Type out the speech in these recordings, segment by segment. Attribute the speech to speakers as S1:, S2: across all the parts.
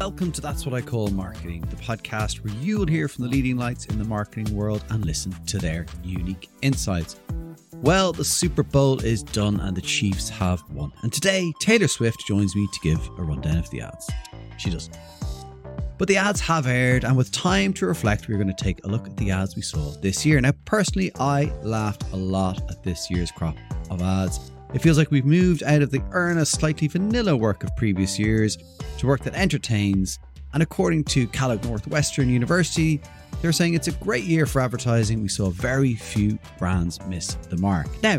S1: Welcome to That's What I Call Marketing, the podcast where you will hear from the leading lights in the marketing world and listen to their unique insights. Well, the Super Bowl is done and the Chiefs have won. And today, Taylor Swift joins me to give a rundown of the ads. She does. But the ads have aired, and with time to reflect, we're going to take a look at the ads we saw this year. Now, personally, I laughed a lot at this year's crop of ads. It feels like we've moved out of the earnest, slightly vanilla work of previous years to work that entertains. And according to Kellogg Northwestern University, they're saying it's a great year for advertising. We saw very few brands miss the mark. Now,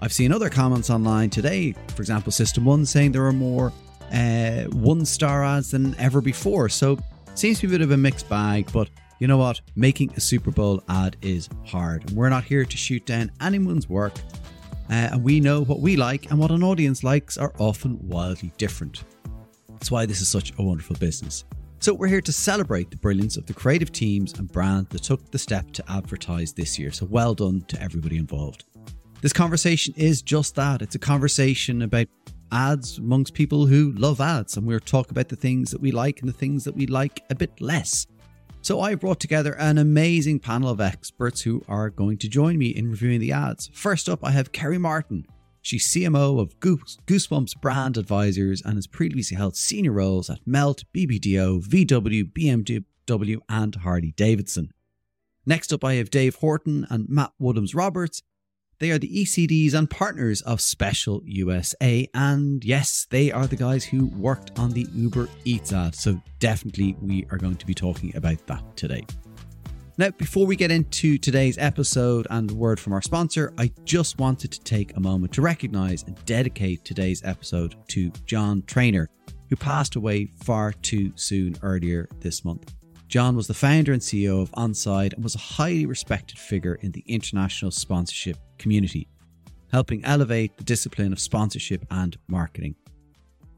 S1: I've seen other comments online today, for example, System One saying there are more uh, one star ads than ever before. So, seems to be a bit of a mixed bag, but you know what? Making a Super Bowl ad is hard. And we're not here to shoot down anyone's work. Uh, and we know what we like and what an audience likes are often wildly different. That's why this is such a wonderful business. So, we're here to celebrate the brilliance of the creative teams and brands that took the step to advertise this year. So, well done to everybody involved. This conversation is just that it's a conversation about ads amongst people who love ads, and we're talk about the things that we like and the things that we like a bit less. So I brought together an amazing panel of experts who are going to join me in reviewing the ads. First up, I have Kerri Martin. She's CMO of Goose, Goosebumps Brand Advisors and has previously held senior roles at Melt, BBDO, VW, BMW, and Harley Davidson. Next up, I have Dave Horton and Matt Woodhams Roberts. They are the ECDs and partners of Special USA. And yes, they are the guys who worked on the Uber Eats ad. So definitely we are going to be talking about that today. Now, before we get into today's episode and the word from our sponsor, I just wanted to take a moment to recognize and dedicate today's episode to John Trainor, who passed away far too soon earlier this month. John was the founder and CEO of Onside and was a highly respected figure in the international sponsorship community, helping elevate the discipline of sponsorship and marketing.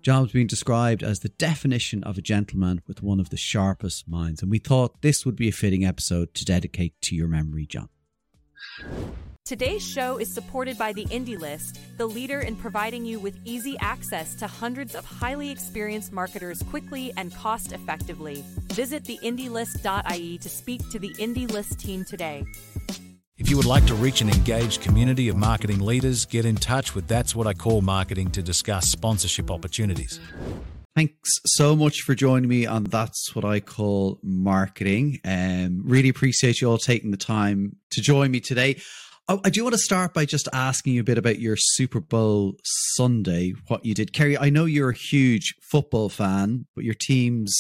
S1: John was being described as the definition of a gentleman with one of the sharpest minds, and we thought this would be a fitting episode to dedicate to your memory, John.
S2: Today's show is supported by the Indie List, the leader in providing you with easy access to hundreds of highly experienced marketers quickly and cost effectively. Visit theindielist.ie to speak to the Indie List team today.
S3: If you would like to reach an engaged community of marketing leaders, get in touch with That's What I Call Marketing to discuss sponsorship opportunities.
S1: Thanks so much for joining me on That's What I Call Marketing. Um, really appreciate you all taking the time to join me today. I, I do want to start by just asking you a bit about your Super Bowl Sunday, what you did. Kerri, I know you're a huge football fan, but your teams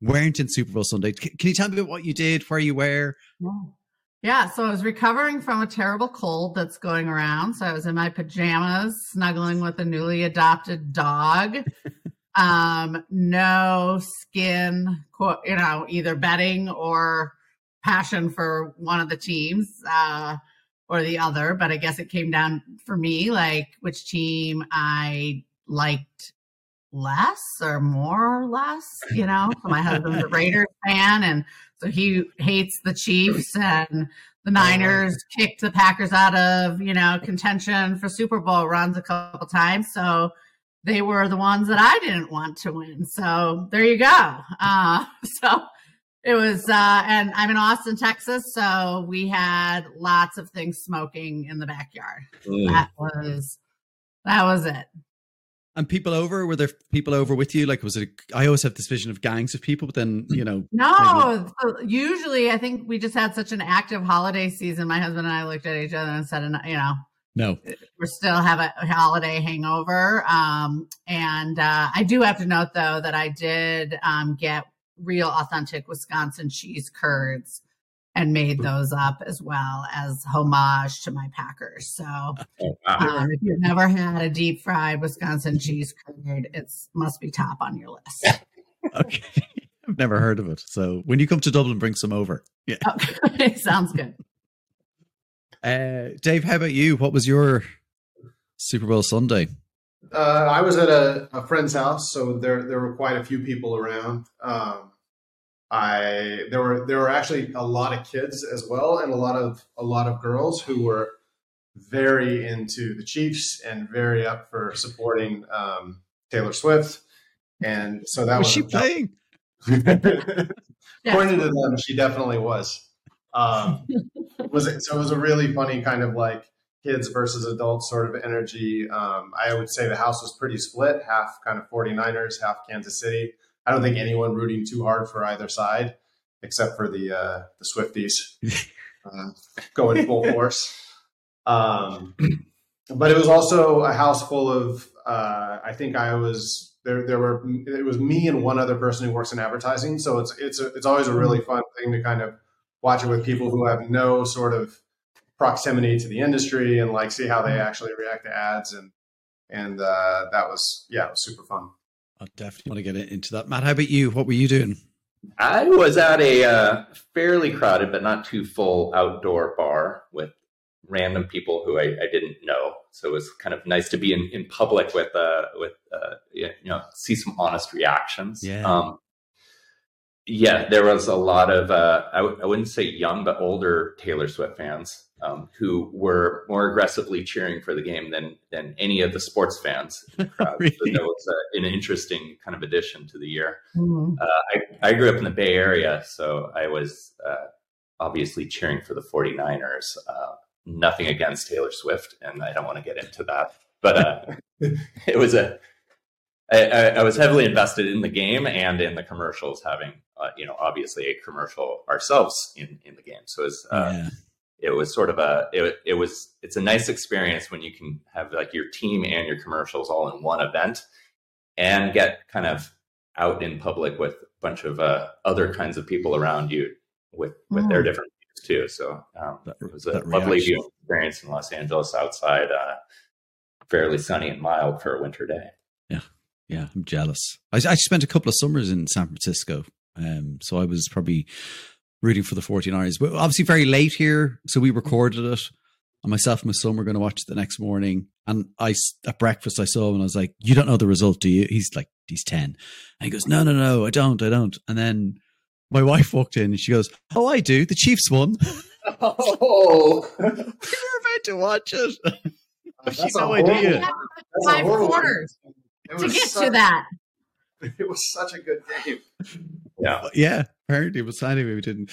S1: weren't in Super Bowl Sunday. Can you tell me about what you did, where you were?
S4: Yeah, so I was recovering from a terrible cold that's going around. So I was in my pajamas, snuggling with a newly adopted dog. um, no skin, you know, either betting or passion for one of the teams. Uh, or the other, but I guess it came down for me, like which team I liked less or more or less, you know. So my husband's a Raiders fan and so he hates the Chiefs and the Niners kicked the Packers out of, you know, contention for Super Bowl runs a couple times. So they were the ones that I didn't want to win. So there you go. Uh, so it was, uh, and I'm in Austin, Texas, so we had lots of things smoking in the backyard. Mm. That was, that was it.
S1: And people over, were there people over with you? Like, was it, a, I always have this vision of gangs of people, but then, you know.
S4: No, maybe... usually I think we just had such an active holiday season. My husband and I looked at each other and said, you know,
S1: no,
S4: we still have a holiday hangover. Um, and uh, I do have to note though that I did um, get real authentic Wisconsin cheese curds and made those up as well as homage to my Packers. So oh, wow. um, if you've never had a deep fried Wisconsin cheese curd, it must be top on your list.
S1: okay. I've never heard of it. So when you come to Dublin, bring some over. Yeah.
S4: Okay. Sounds good.
S1: Uh, Dave, how about you? What was your Super Bowl Sunday?
S5: Uh, I was at a, a, friend's house, so there there were quite a few people around. Um, I there were there were actually a lot of kids as well, and a lot of a lot of girls who were very into the Chiefs and very up for supporting um, Taylor Swift. And so that
S1: was,
S5: was
S1: she playing?
S5: According to them, she definitely was. Um, was it, so it was a really funny kind of like kids versus adults sort of energy. Um, I would say the house was pretty split, half kind of 49ers, half Kansas City. I don't think anyone rooting too hard for either side, except for the uh, the Swifties uh, going full force. Um, but it was also a house full of. Uh, I think I was there. There were it was me and one other person who works in advertising. So it's it's a, it's always a really fun thing to kind of watch it with people who have no sort of proximity to the industry and like see how they actually react to ads and and uh, that was yeah it was super fun.
S1: I definitely want to get into that. Matt, how about you? What were you doing?
S6: I was at a uh, fairly crowded but not too full outdoor bar with random people who I, I, didn't know. So it was kind of nice to be in, in public with uh, with uh, you know see some honest reactions.
S1: Yeah.
S6: Um, yeah, there was a lot of uh, I w- I wouldn't say young but older Taylor Swift fans um, who were more aggressively cheering for the game than than any of the sports fans. The
S1: really?
S6: So that was uh, an interesting kind of addition to the year.
S4: Mhm.
S6: Uh, I, I grew up in the Bay Area, so I was uh, obviously cheering for the 49ers. Uh, nothing against Taylor Swift, and I don't want to get into that. But uh, it was a. I, I, I was heavily invested in the game and in the commercials, having uh, you know obviously a commercial ourselves in in the game. So it was uh,
S1: yeah.
S6: It was sort of a it, it was it's a nice experience when you can have like your team and your commercials all in one event and get kind of out in public with a bunch of uh, other kinds of people around you with with their
S4: Mm.
S6: different views too so um,
S1: That-
S6: it was a lovely
S1: reaction.
S6: viewing experience in los angeles outside uh, fairly sunny and mild for a winter day
S1: yeah Yeah, I'm jealous. I, I spent a couple of summers in San Francisco. Um, so I was probably rooting for the 49ers. But obviously very late here. So we mm-hmm. recorded it. And myself and my son were going to watch it the next morning. And I at breakfast, I saw him and I was like, You don't know the result, do you? He's like, He's 10. And he goes, No, no, no, I don't, I don't. And then my wife walked in and she goes, Oh, I do. The Chiefs won.
S6: oh
S1: we were about to watch it.
S5: That's
S1: She
S5: a
S1: no idea.
S5: horrible-
S4: Yeah,
S5: that's
S4: Five
S5: horrible-
S4: quarters to get
S5: such-
S4: to that.
S5: It was such a good game.
S6: Yeah
S1: yeah, apparently, but anyway, we didn't.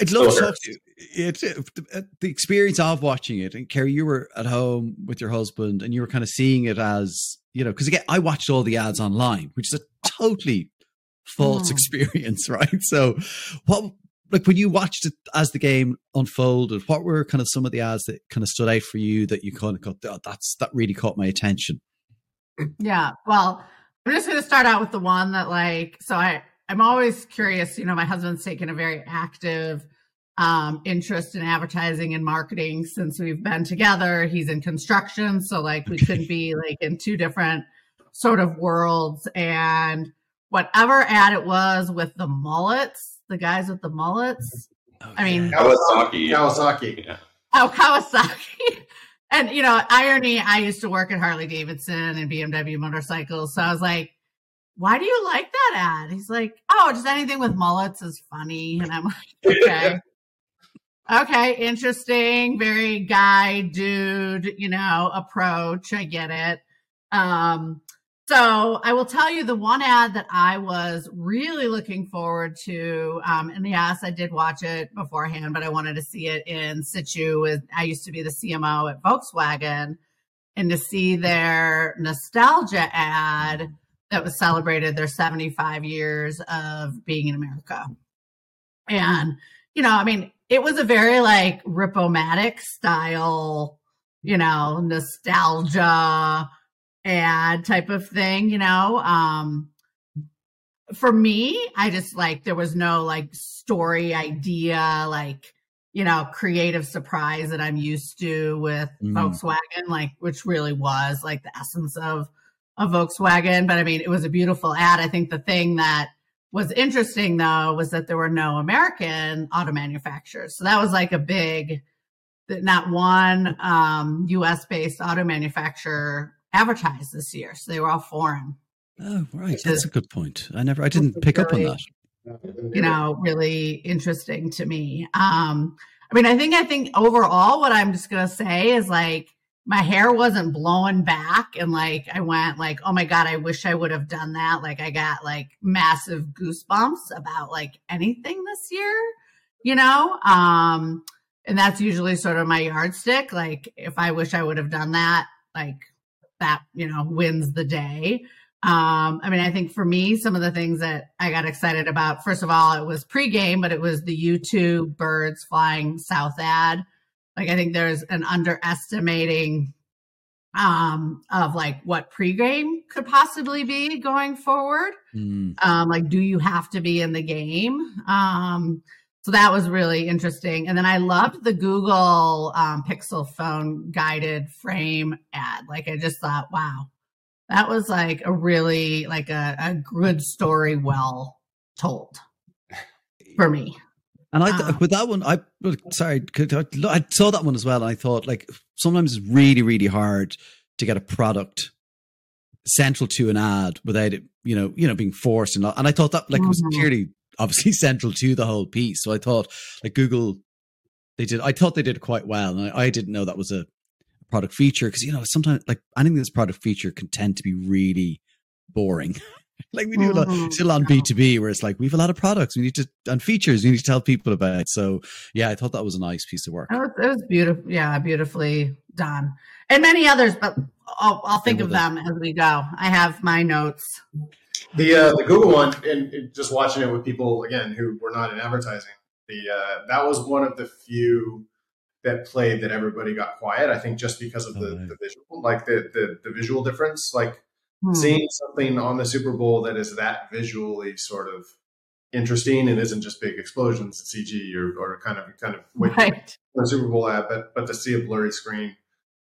S1: I'd love to talk to you. It's the, the experience of watching it. And Kerri, you were at home with your husband, and you were kind of seeing it as you know, because again, I watched all the ads online, which is a totally false
S4: Mm.
S1: experience, right? So, what like when you watched it as the game unfolded, what were kind of some of the ads that kind of stood out for you that you kind of got, oh, that's that really caught my attention?
S4: Yeah. Well, I'm just going to start out with the one that like, so I, I'm always curious, you know, my husband's taken a very active um, interest in advertising and marketing since we've been together. He's in construction. So like we couldn't be like in two different sort of worlds and whatever ad it was with the mullets, the guys with the mullets. I mean,
S6: Kawasaki.
S5: Kawasaki.
S6: yeah.
S4: Oh, Kawasaki. and you know, irony, I used to work at Harley Davidson and BMW motorcycles. So I was like, why do you like that ad? He's like, oh, just anything with mullets is funny. And I'm like, okay. okay, interesting. Very guy, dude, you know, approach. I get it. Um, so I will tell you the one ad that I was really looking forward to. Um, and yes, I did watch it beforehand, but I wanted to see it in situ. With I used to be the CMO at Volkswagen, and to see their nostalgia ad that was celebrated their 75 years of being in America. And you know, I mean, it was a very like Ripomatic style, you know, nostalgia ad type of thing, you know. Um for me, I just like there was no like story idea, like you know, creative surprise that I'm used to with
S1: Mm.
S4: Volkswagen, like which really was like the essence of a Volkswagen. But I mean, it was a beautiful ad. I think the thing that was interesting though was that there were no American auto manufacturers. So that was like a big that not one um, US based auto manufacturer advertised this year. So they were all foreign.
S1: Oh, right. That's a good point. I never, I didn't pick up on that.
S4: you know, really interesting to me. Um, I mean, I think I think overall what I'm just gonna say is like my hair wasn't blowing back and like I went like, oh my God, I wish I would have done that. Like I got like massive goosebumps about like anything this year, you know? Um, and that's usually sort of my yardstick. Like if I wish I would have done that, like that, you know, wins the day. Um, I mean, I think for me, some of the things that I got excited about, first of all, it was pregame, but it was the U2 birds flying south ad like I think there's an underestimating um of like what pregame could possibly be going forward. Mm. Um like do you have to be in the game? Um so that was really interesting. And then I loved the Google um, Pixel phone guided frame ad. Like I just thought, wow, that was like a really like a, a good story well told for me.
S1: And I, ah. with that one, I sorry, I saw that one as well, and I thought like sometimes it's really, really hard to get a product central to an ad without it, you know, you know, being forced and and I thought that like it was mm-hmm. clearly obviously central to the whole piece. So I thought like Google, they did. I thought they did quite well, and I, I didn't know that was a product feature because you know sometimes like anything that's product feature can tend to be really boring. like we do mm-hmm. still on B2B where it's like we have a lot of products we need to and features we need to tell people about. It. So yeah, I thought that was a nice piece of work.
S4: It was, it was beautiful. Yeah, beautifully done. And many others, but I'll, I'll think of them as we go. I have my notes.
S5: The uh, the Google one, and, and just watching it with people again who were not in advertising. The uh, that was one of the few that played that everybody got quiet. I think just because of the, oh, the visual, like the, the the visual difference. Like hmm. seeing something on the Super Bowl that is that visually sort of interesting and isn't just big explosions and CG or, or kind of kind of right. a Super Bowl ad, but but to see a blurry screen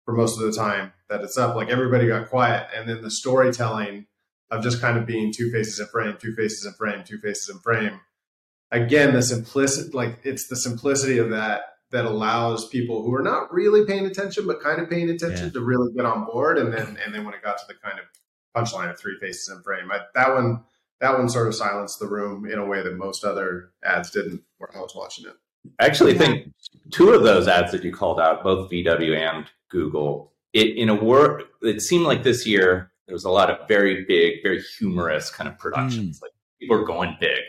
S5: for most of the time that it's up, like everybody got quiet, and then the storytelling of just kind of being two faces in frame, two faces in frame, two faces in frame. Again, the simplicity, like it's the simplicity of that that allows people who are not really paying attention but kind of paying attention yeah. to really get on board. And then and then when it got to the kind of punchline of three faces in frame. I, that one that one sort of silenced the room in a way that most other ads didn't when I was watching it.
S6: I actually think two of those ads that you called out, both VW and Google, it in a word, it seemed like this year there was a lot of very big, very humorous kind of productions. Mm. Like people are going big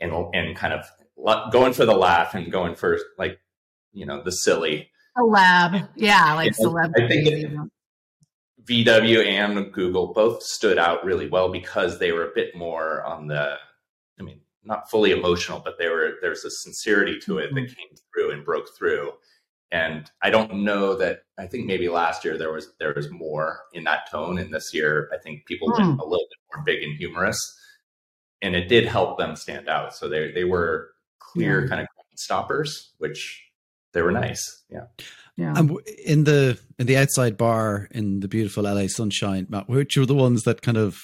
S6: and and kind of going for the laugh and going for like you know the silly.
S4: A lab, yeah, like celeb.
S6: I think it, VW and Google both stood out really well because they were a bit more on the, I mean, not fully emotional, but they were there's a sincerity to it that mm-hmm. came through and broke through. And I don't know that I think maybe last year there was there was more in that tone, and this year I think people mm. went a little bit more big and humorous, and it did help them stand out. So they they were clear yeah. kind of stoppers, which they were nice. Yeah.
S1: Yeah. And in the in the outside bar in the beautiful LA sunshine, Matt, which are the ones that kind of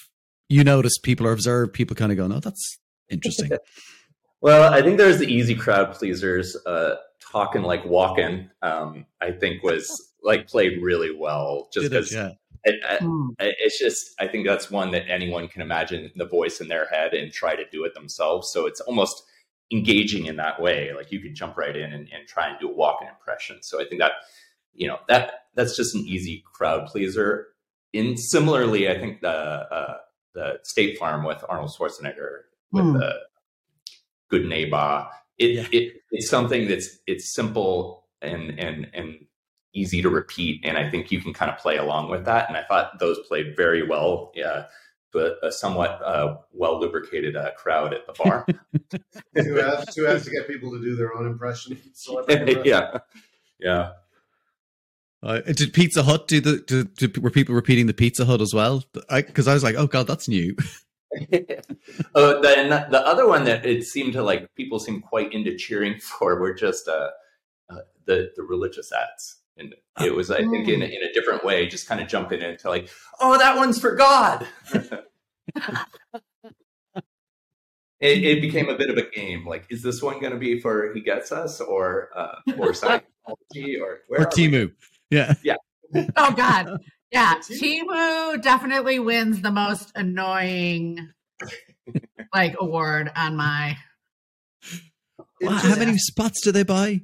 S1: you notice people are observed, people kind of go, "No, that's interesting."
S6: well, I think there's the easy crowd pleasers. Uh, talking like Walken, um, I think was like played really well. Just because, yeah. It, hmm. it's just I think that's one that anyone can imagine the voice in their head and try to do it themselves. So it's almost engaging in that way. Like you could jump right in and, and try and do a Walken impression. So I think that, you know, that that's just an easy crowd pleaser. In similarly, I think the uh, the State Farm with Arnold Schwarzenegger with mm. the Good Neighbor, it, yeah. it it's something that's it's simple and and and easy to repeat, and I think you can kind of play along with that. And I thought those played very well. Yeah but a somewhat uh, well lubricated uh, crowd at the bar.
S5: who, has, who has to get people to do their own impression?
S6: yeah, yeah.
S1: Uh, did Pizza Hut do the? Do, do, were people repeating the Pizza Hut as well? Because I, I, was like, oh god, that's new.
S6: oh, then the other one that it seemed to like people seemed quite into cheering for were just uh, uh the the religious ads. And it was, I think, in, oh. in a different way, just kind of jumping into like, oh, that one's for God. it, it, became a bit of a game. Like, is this one going to be for He Gets Us or uh, or Scientology or
S1: where or Temu? Yeah,
S6: yeah.
S4: oh God, yeah. Temu definitely wins the most annoying like award on my.
S1: Wow, how many spots do they buy?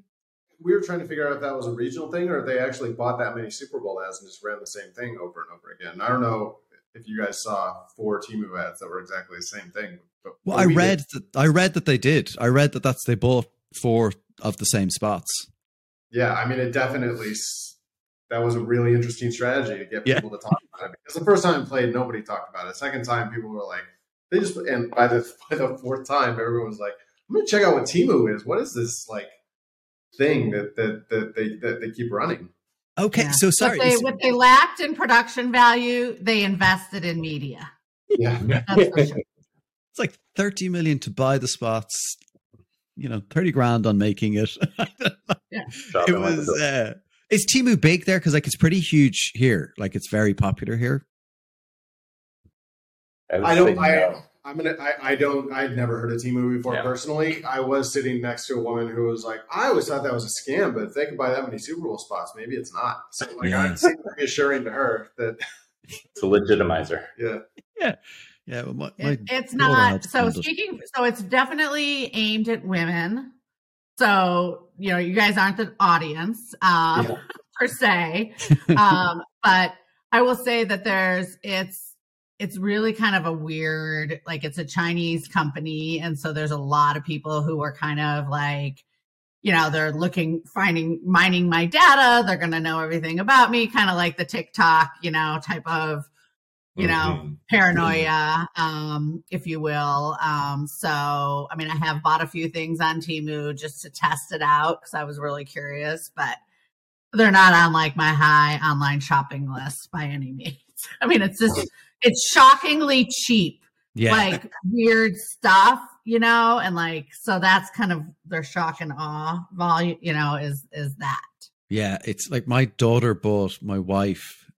S5: We were trying to figure out if that was a regional thing or if they actually bought that many Super Bowl ads and just ran the same thing over and over again. I don't know if you guys saw four Temu ads that were exactly the same thing. But
S1: well, I read did. that I read that they did. I read that that's they bought four of the same spots.
S5: Yeah, I mean, it definitely that was a really interesting strategy to get people yeah. to talk about it because the first time I played, nobody talked about it. Second time, people were like, they just and by the by the fourth time, everyone was like, I'm gonna check out what Temu is. What is this like thing that that that they that they keep running?
S1: Okay, yeah. so sorry.
S4: What they, what they, lacked in production value, they invested in media.
S5: Yeah,
S1: sure. it's like thirty million to buy the spots. You know, thirty grand on making it. yeah, it was. Uh, is Temu big there? Because like it's pretty huge here. Like it's very popular here.
S5: I, I don't. I, no. I'm gonna. I, I don't. I'd never heard of Temu before yeah. personally. I was sitting next to a woman who was like, "I always thought that was a scam, but if they could buy that many Super Bowl spots, maybe it's not." So like, yeah. I'm reassuring to her that
S6: it's a legitimizer.
S5: Yeah.
S1: Yeah. Yeah, well, my, my
S4: it, it's not. So speaking, so it's definitely aimed at women. So you know, you guys aren't the audience um, yeah. per se, um, but I will say that there's it's it's really kind of a weird like it's a chinese company and so there's a lot of people who are kind of like you know they're looking finding mining my data they're going to know everything about me kind of like the tiktok you know type of you know mm-hmm. paranoia um if you will um so i mean i have bought a few things on Temu just to test it out because i was really curious but they're not on like my high online shopping list by any means. I mean it's just it's shockingly cheap. Yeah. Like weird stuff, you know, and like so that's kind of their shock and awe volume, you know, is is that.
S1: Yeah, it's like my daughter bought my wife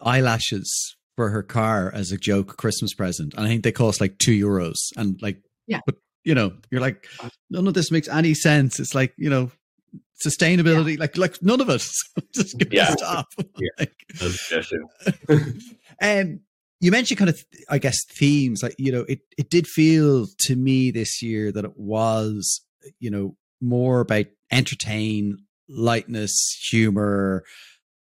S1: eyelashes for her car as a joke Christmas present. And I think they cost like two euros. And like
S4: yeah.
S1: but you know, you're like, none of this makes any sense. It's like, you know, sustainability, yeah. like like none of it. Just yeah. stop. Yeah. like, um, you mentioned kind of, I guess, themes. Like you know, it it did feel to me this year that it was, you know, more about entertain, lightness, humor,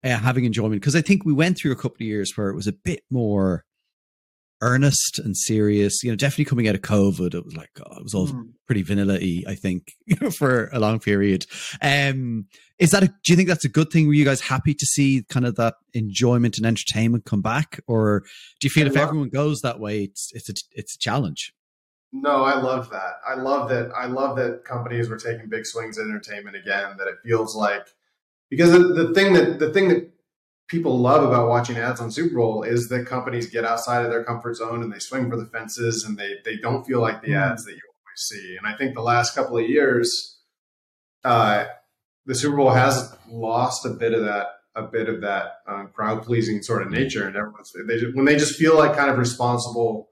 S1: uh, having enjoyment. Because I think we went through a couple of years where it was a bit more earnest and serious. You know, definitely coming out of COVID, it was like oh, it was all mm. pretty vanilla-y, I think, for a long period. Um, is that a, do you think that's a good thing? Were you guys happy to see kind of that enjoyment and entertainment come back, or do you feel I if love, everyone goes that way, it's it's a it's a challenge?
S5: No, I love that. I love that. I love that companies were taking big swings at entertainment again. That it feels like because the, the thing that the thing that people love about watching ads on Super Bowl is that companies get outside of their comfort zone and they swing for the fences and they they don't feel like the mm. ads that you always see. And I think the last couple of years, uh, the Super Bowl has lost a bit of that a bit of that um, crowd pleasing sort of nature, and everyone's they just, when they just feel like kind of responsible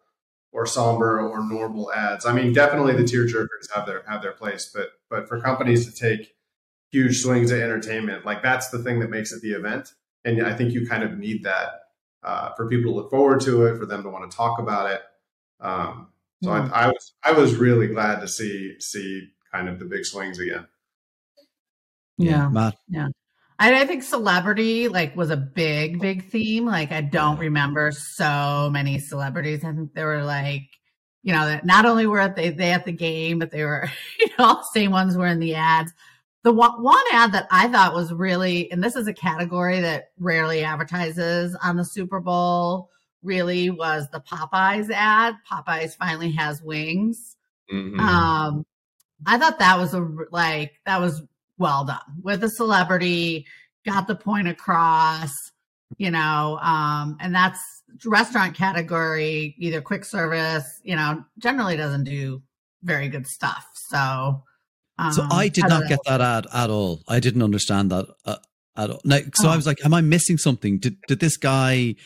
S5: or somber or normal ads. I mean, definitely the tear jerkers have their have their place, but but for companies to take huge swings at entertainment, like that's the thing that makes it the event and I think you kind of need that uh, for people to look forward to it, for them to want to talk about it. Um, so mm-hmm. I, I, was I was really glad to see see kind of the big swings again.
S4: Yeah, Matt. yeah. I, I think celebrity like was a big big theme. Like I don't remember so many celebrities. I think there were like you know that not only were they they at the game, but they were you know the same ones were in the ads. The one, one ad that I thought was really, and this is a category that rarely advertises on the Super Bowl, really was the Popeyes ad. Popeyes finally has wings. Mm-hmm. Um, I thought that was a like that was well done with a celebrity, got the point across, you know, um, and that's restaurant category, either quick service, you know, generally doesn't do very good stuff. So
S1: so I did not get that ad at all. I didn't understand that uh, at all. Like, so oh. I was like, "Am I missing something? Did did this guy?"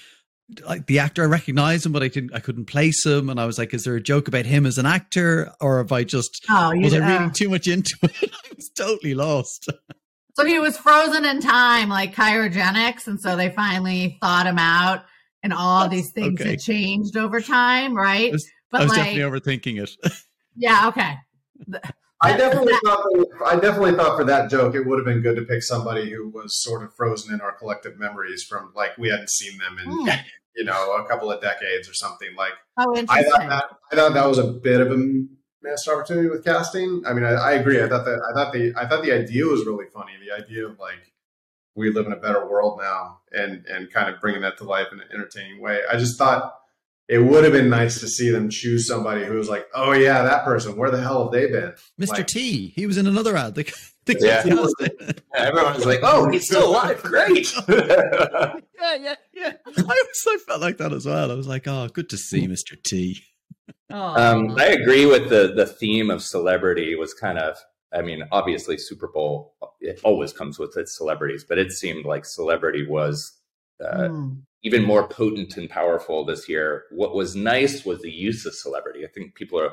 S1: Like the actor, I recognized him, but I didn't. I couldn't place him, and I was like, "Is there a joke about him as an actor, or have I just oh, was I reading uh, too much into it? I was totally lost."
S4: So he was frozen in time, like cryogenics, and so they finally thought him out, and all these things okay. had changed over time, right?
S1: I was, but I was like, definitely overthinking it.
S4: yeah. Okay.
S5: I definitely thought that, I definitely thought for that joke it would have been good to pick somebody who was sort of frozen in our collective memories from like we hadn't seen them in
S4: Hmm.
S5: you know a couple of decades or something. Like
S4: Oh,
S5: I thought that I thought that was a bit of a missed opportunity with casting. I mean, I, I agree. I thought that I thought the I thought the idea was really funny. The idea of like we live in a better world now, and and kind of bringing that to life in an entertaining way. I just thought it would have been nice to see them choose somebody who was like, oh yeah, that person. Where the hell have they been?
S1: Mr.
S5: Like-
S1: T, he was in another ad. The, the
S6: Yeah.
S1: cast-
S6: Everyone's like, "Oh, he's still alive! Great!"
S1: yeah, yeah, yeah. I also felt like that as well. I was like, oh, good to see Mr. T.
S6: Um, I agree with the the theme of celebrity was kind of. I mean, obviously, Super Bowl it always comes with its celebrities, but it seemed like celebrity was uh,
S4: Hmm.
S6: even more potent and powerful this year. What was nice was the use of celebrity. I think people are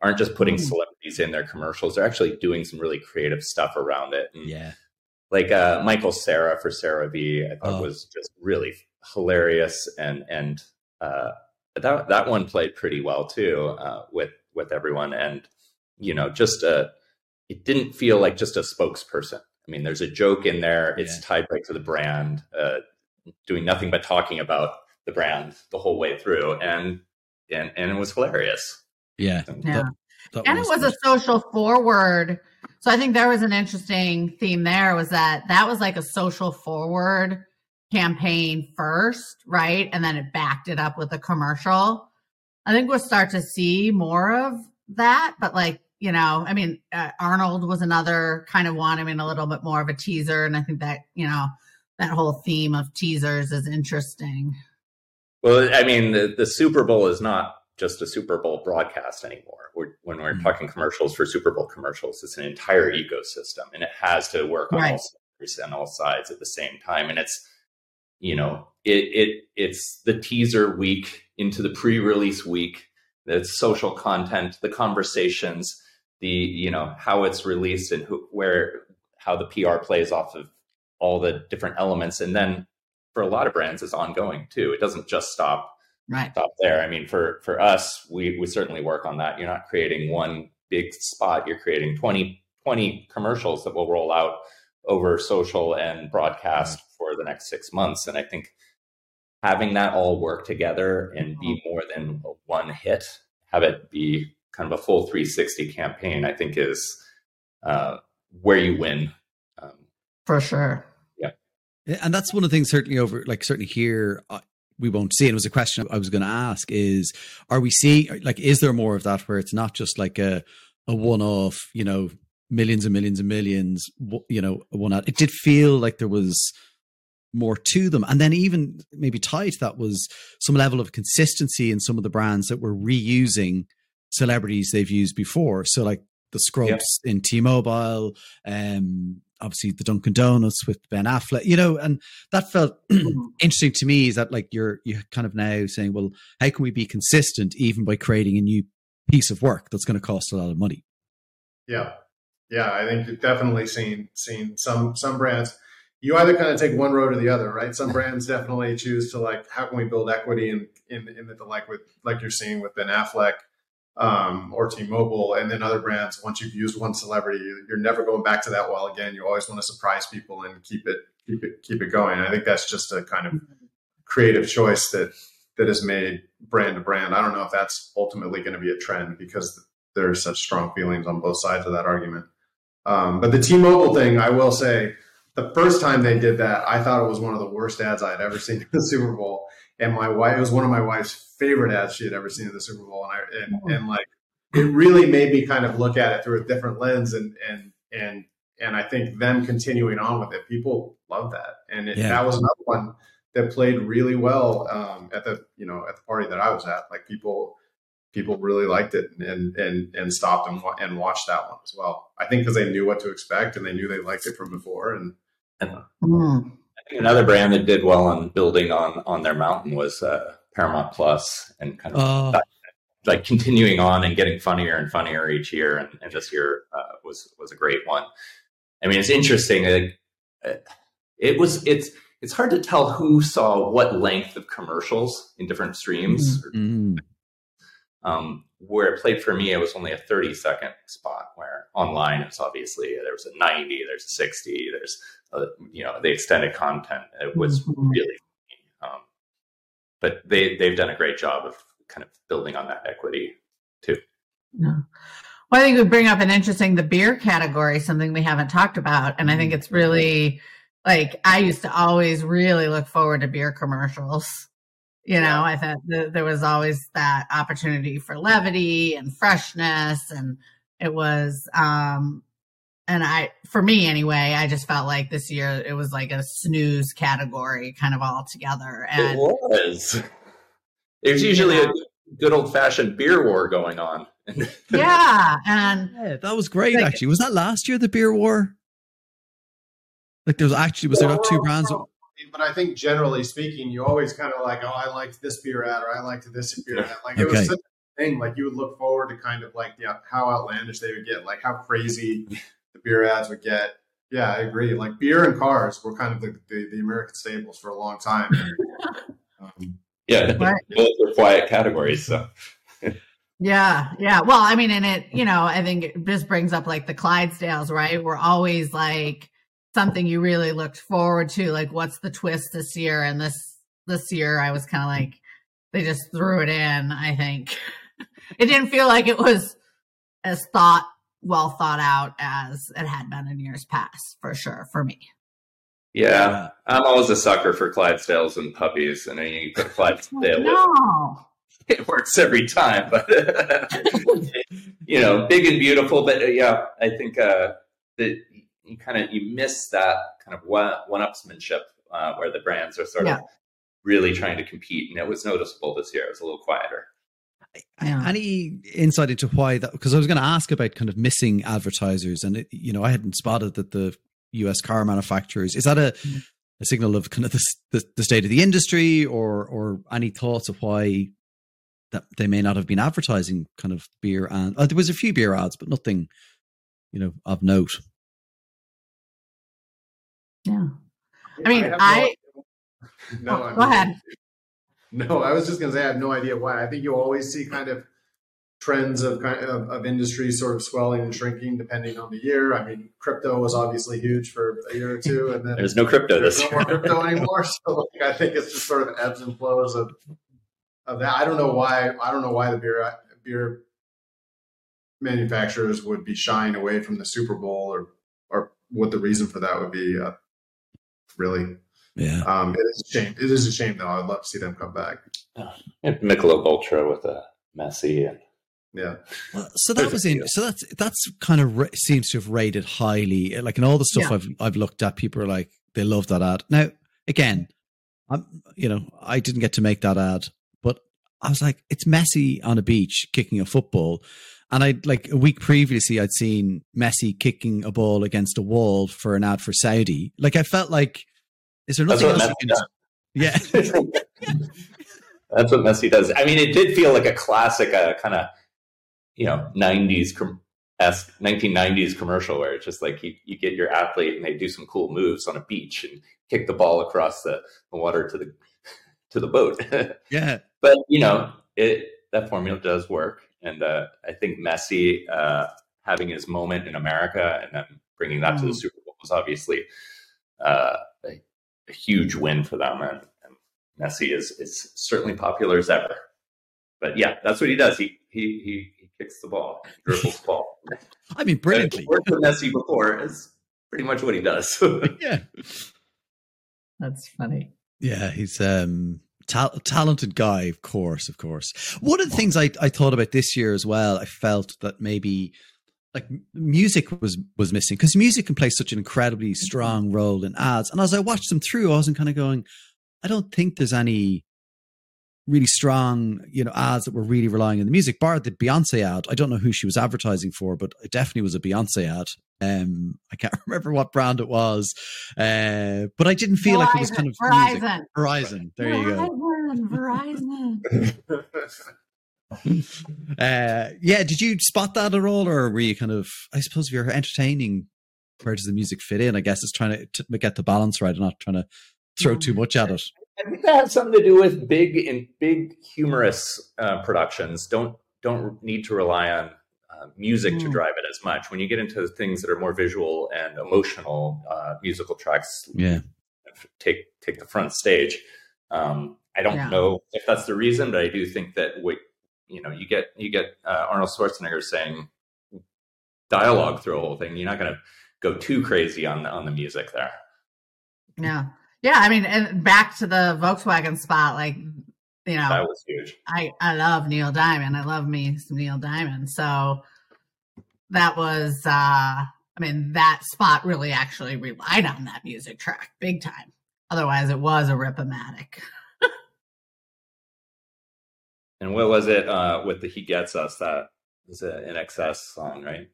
S6: aren't just putting
S4: Mm.
S6: celebrities in their commercials; they're actually doing some really creative stuff around it. And
S1: Yeah.
S6: like uh, Michael Cera for CeraVe, I thought
S1: Oh.
S6: was just really hilarious, and and uh, that that one played pretty well too uh, with with everyone, and you know, just a it didn't feel like just a spokesperson. I mean, there's a joke in there. It's
S1: Yeah.
S6: tied right to the brand, uh, doing nothing but talking about the brand the whole way through, and and and it was hilarious.
S1: Yeah.
S4: Yeah.
S1: That
S4: and it was a social forward. So I think there was an interesting theme there was that that was like a social forward campaign first, right? And then it backed it up with a commercial. I think we'll start to see more of that, but like, you know, I mean, uh, Arnold was another kind of one. I mean, a little bit more of a teaser. And I think that, you know, that whole theme of teasers is interesting.
S6: Well, I mean, the, the Super Bowl is not just a Super Bowl broadcast anymore. We're, when we're
S1: Mhm.
S6: talking commercials for Super Bowl commercials, it's an entire ecosystem, and it has to work on
S4: Right.
S6: all sides and all sides at the same time. And it's, you know, it it it's the teaser week into the pre-release week, the social content, the conversations, the you know how it's released and who, where how the PR plays off of all the different elements, and then for a lot of brands, it's ongoing too. It doesn't just stop
S4: Right.
S6: stop there. I mean, for for us, we we certainly work on that. You're not creating one big spot. You're creating 20, 20 commercials that will roll out over social and broadcast for the next six months. And I think having that all work together and be more than one hit, have it be kind of a full 360 campaign, I think is uh, where you win. Um,
S4: For sure.
S1: And that's one of the things certainly over, like certainly here, uh, we won't see. And it was a question I was going to ask is, are we seeing, like, is there more of that where it's not just like a, a one off, you know, millions and millions and millions, you know, one out. It did feel like there was more to them. And then even maybe tied to that was some level of consistency in some of the brands that were reusing celebrities they've used before. So like the Scrubs in T-Mobile, um, obviously the Dunkin' Donuts with Ben Affleck, you know, and that felt mm. interesting to me is that like you're you kind of now saying, well, how can we be consistent even by creating a new piece of work that's going to cost a lot of money?
S5: Yeah, yeah, I think you've definitely seen seen some some brands. You either kind of take one road or the other, right? Some brands definitely choose to like, how can we build equity in in, in the like with like you're seeing with Ben Affleck um, or T-Mobile, and then other brands. Once you've used one celebrity, you- you're never going back to that well again. You always want to surprise people and keep it keep it keep it going. I think that's just a kind of creative choice that that is made brand to brand. I don't know if that's ultimately going to be a trend because there's such strong feelings on both sides of that argument. Um, but the T-Mobile thing, I will say, the first time they did that, I thought it was one of the worst ads I had ever seen in the Super Bowl. And my wife, it was one of my wife's favorite ads she had ever seen in the Super Bowl, and I and, and like it really made me kind of look at it through a different lens, and and and and I think them continuing on with it, people love that, and it,
S1: Yeah.
S5: that was another one that played really well um, at the you know at the party that I was at. Like people people really liked it and and and stopped and and watched that one as well. I think because they knew what to expect and they knew they liked it from before. And
S4: Mm.
S6: I think another brand that did well on building on on their mountain was uh, Paramount Plus, and kind of
S1: Oh,
S6: like continuing on and getting funnier and funnier each year. And, and this year uh, was was a great one. I mean, it's interesting. Like, uh, it was it's it's hard to tell who saw what length of commercials in different streams.
S1: mm,
S6: Um, where it played for me, it was only a 30 second spot. Where online, it's obviously there was a 90, there's a 60, there's a, you know the extended content. It was
S4: Mhm.
S6: really, um, but they they've done a great job of kind of building on that equity too.
S4: No. Well, I think we bring up an interesting the beer category, something we haven't talked about, and I think it's really like I used to always really look forward to beer commercials. You know,
S6: Yeah.
S4: I thought th- there was always that opportunity for levity and freshness, and it was, um, and I, for me anyway, I just felt like this year it was like a snooze category, kind of all together, And It
S6: was. There's usually
S4: Yeah.
S6: a good old fashioned beer war going on.
S4: yeah, and
S1: Yeah, that was great.
S4: Like-
S1: actually, was that last year the beer war? Like there was actually was there not two brands?
S5: But I think generally speaking, you always kind of like, oh, I liked this beer ad or I liked this beer ad. Like it was such a thing. Like you would look forward to kind of like yeah, how outlandish they would get, like how crazy the beer ads would get. Yeah, I agree. Like beer and cars were kind of the, the, the American staples for a long time. um,
S6: yeah,
S4: Right.
S6: both are quiet categories. So
S4: Yeah, yeah. Well, I mean, and it, you know, I think it just brings up like the Clydesdales, right? We're always like something you really looked forward to. Like, what's the twist this year? And this this year, I was kind of like, they just threw it in. I think it didn't feel like it was as thought well thought out as it had been in years past, for sure, for me.
S6: yeah, I'm always a sucker for Clydesdales and puppies, and then you put Clydesdale.
S4: no,
S6: It works every time, but you know, big and beautiful. But uh, yeah, I think uh, that you kind of you miss that kind of one one-upsmanship uh, where the brands are sort
S4: Yeah.
S6: of really trying to compete, and it was noticeable this year. It was a little quieter.
S4: Yeah.
S1: Any insight into why that? Because I was going to ask about kind of missing advertisers, and it, you know, I hadn't spotted that the U.S. car manufacturers is that a
S4: Mm.
S1: a signal of kind of the, the the state of the industry, or or any thoughts of why that they may not have been advertising kind of beer and uh, there was a few beer ads, but nothing, you know, of note.
S4: yeah. I mean,
S5: have no
S4: I-
S5: no,
S4: Oh,
S5: I
S4: go
S5: mean-
S4: ahead.
S5: No, I was just going to say I have no idea why. I think you always see kind of trends of kind of, of industries sort of swelling and shrinking depending on the year. I mean, crypto was obviously huge for a year or two, and then
S6: There's no crypto
S5: there's
S6: this
S5: no
S6: year.
S5: more crypto anymore. So like, I think it's just sort of ebbs and flows of of that. I don't know why. I don't know why the beer beer manufacturers would be shying away from the Super Bowl, or or what the reason for that would be. Uh, really,
S1: Yeah,
S5: um, it is a shame. It is a shame though. I'd love to see them come back.
S6: And Michelob Ultra with a Messi and
S5: Yeah.
S1: Well, so that was in. So that's that's kind of ra- seems to have rated highly. Like in all the stuff
S4: Yeah.
S1: I've I've looked at, people are like they love that ad. Now again, I'm you know I didn't get to make that ad, but I was like, it's Messi on a beach kicking a football, and I like a week previously I'd seen Messi kicking a ball against a wall for an ad for Saudi. Like I felt like, is there nothing else you can?
S6: does.
S1: Yeah,
S6: That's what Messi does. I mean, it did feel like a classic, uh, kind of, you know, '90s com- esque 1990s commercial where it's just like you, you get your athlete and they do some cool moves on a beach and kick the ball across the, the water to the to the boat.
S1: yeah,
S6: but you know, it that formula does work, and uh, I think Messi uh, having his moment in America and then bringing that to the
S4: Mm.
S6: Super Bowl was obviously uh, a, a huge win for them, and, and Messi is is certainly popular as ever. But yeah, that's what he does. He he he, he kicks the ball, dribbles the ball.
S1: I mean brilliantly.
S6: Worked with Messi before. Is pretty much what he does.
S1: Yeah,
S4: That's funny.
S1: Yeah, he's um ta- talented guy, of course, of course. One of the things I, I thought about this year as well, I felt that maybe like music was was missing because music can play such an incredibly strong role in ads. And as I watched them through, I wasn't kind of going, I don't think there's any really strong, you know, ads that were really relying on the music. Bar the Beyonce ad, I don't know who she was advertising for, but it definitely was a Beyonce ad. Um, I can't remember what brand it was, uh, but I didn't feel like it was kind of music.
S4: Verizon.
S1: Verizon. There you go.
S4: Verizon. Verizon.
S1: Uh, yeah, did you spot that at all, or were you kind of? I suppose if you're entertaining, where does the music fit in? I guess it's trying to, to get the balance right, and not trying to throw too much at it.
S6: I think that has something to do with big and big humorous uh, productions. Don't don't need to rely on uh, music mm. to
S4: Hmm.
S6: drive it as much. When you get into things that are more visual and emotional, uh, musical tracks
S7: Yeah.
S6: take take the front stage. Um, I don't
S4: Yeah.
S6: know if that's the reason, but I do think that what you know, you get you get uh, Arnold Schwarzenegger saying dialogue through a whole thing. You're not going to go too crazy on the, on the music there.
S4: Yeah. Yeah. I mean, and back to the Volkswagen spot, like, you know,
S6: That was huge.
S4: I, I love Neil Diamond. I love me some Neil Diamond. So that was, uh, I mean, that spot really actually relied on that music track big time. Otherwise, it was a rip-o-matic.
S6: And what was it uh, with the "He Gets Us"? That was an INXS song, right?